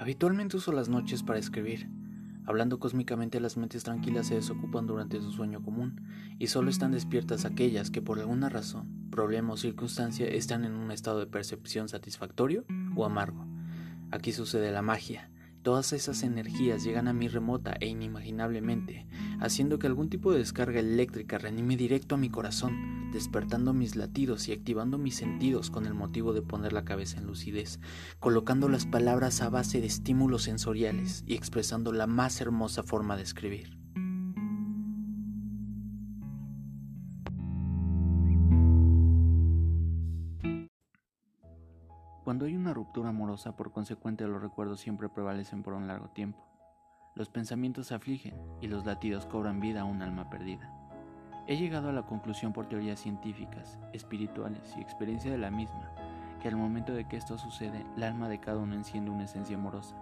Habitualmente uso las noches para escribir. Hablando cósmicamente, las mentes tranquilas se desocupan durante su sueño común y solo están despiertas aquellas que por alguna razón, problema o circunstancia están en un estado de percepción satisfactorio o amargo. Aquí sucede la magia. Todas esas energías llegan a mí remota e inimaginablemente, haciendo que algún tipo de descarga eléctrica reanime directo a mi corazón, despertando mis latidos y activando mis sentidos con el motivo de poner la cabeza en lucidez, colocando las palabras a base de estímulos sensoriales y expresando la más hermosa forma de escribir. Cuando hay una ruptura amorosa, por consecuente los recuerdos siempre prevalecen por un largo tiempo. Los pensamientos se afligen y los latidos cobran vida a un alma perdida. He llegado a la conclusión por teorías científicas, espirituales y experiencia de la misma, que al momento de que esto sucede, el alma de cada uno enciende una esencia amorosa,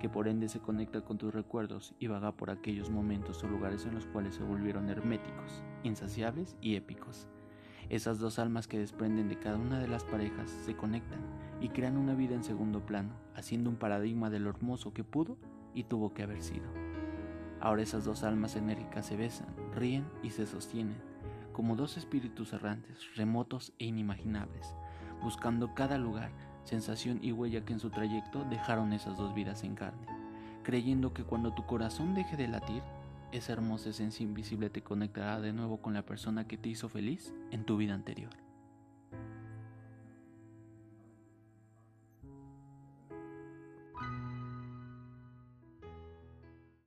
que por ende se conecta con tus recuerdos y vaga por aquellos momentos o lugares en los cuales se volvieron herméticos, insaciables y épicos. Esas dos almas que desprenden de cada una de las parejas se conectan y crean una vida en segundo plano, haciendo un paradigma de lo hermoso que pudo y tuvo que haber sido. Ahora esas dos almas enérgicas se besan, ríen y se sostienen, como dos espíritus errantes, remotos e inimaginables, buscando cada lugar, sensación y huella que en su trayecto dejaron esas dos vidas en carne, creyendo que cuando tu corazón deje de latir, esa hermosa esencia invisible te conectará de nuevo con la persona que te hizo feliz en tu vida anterior.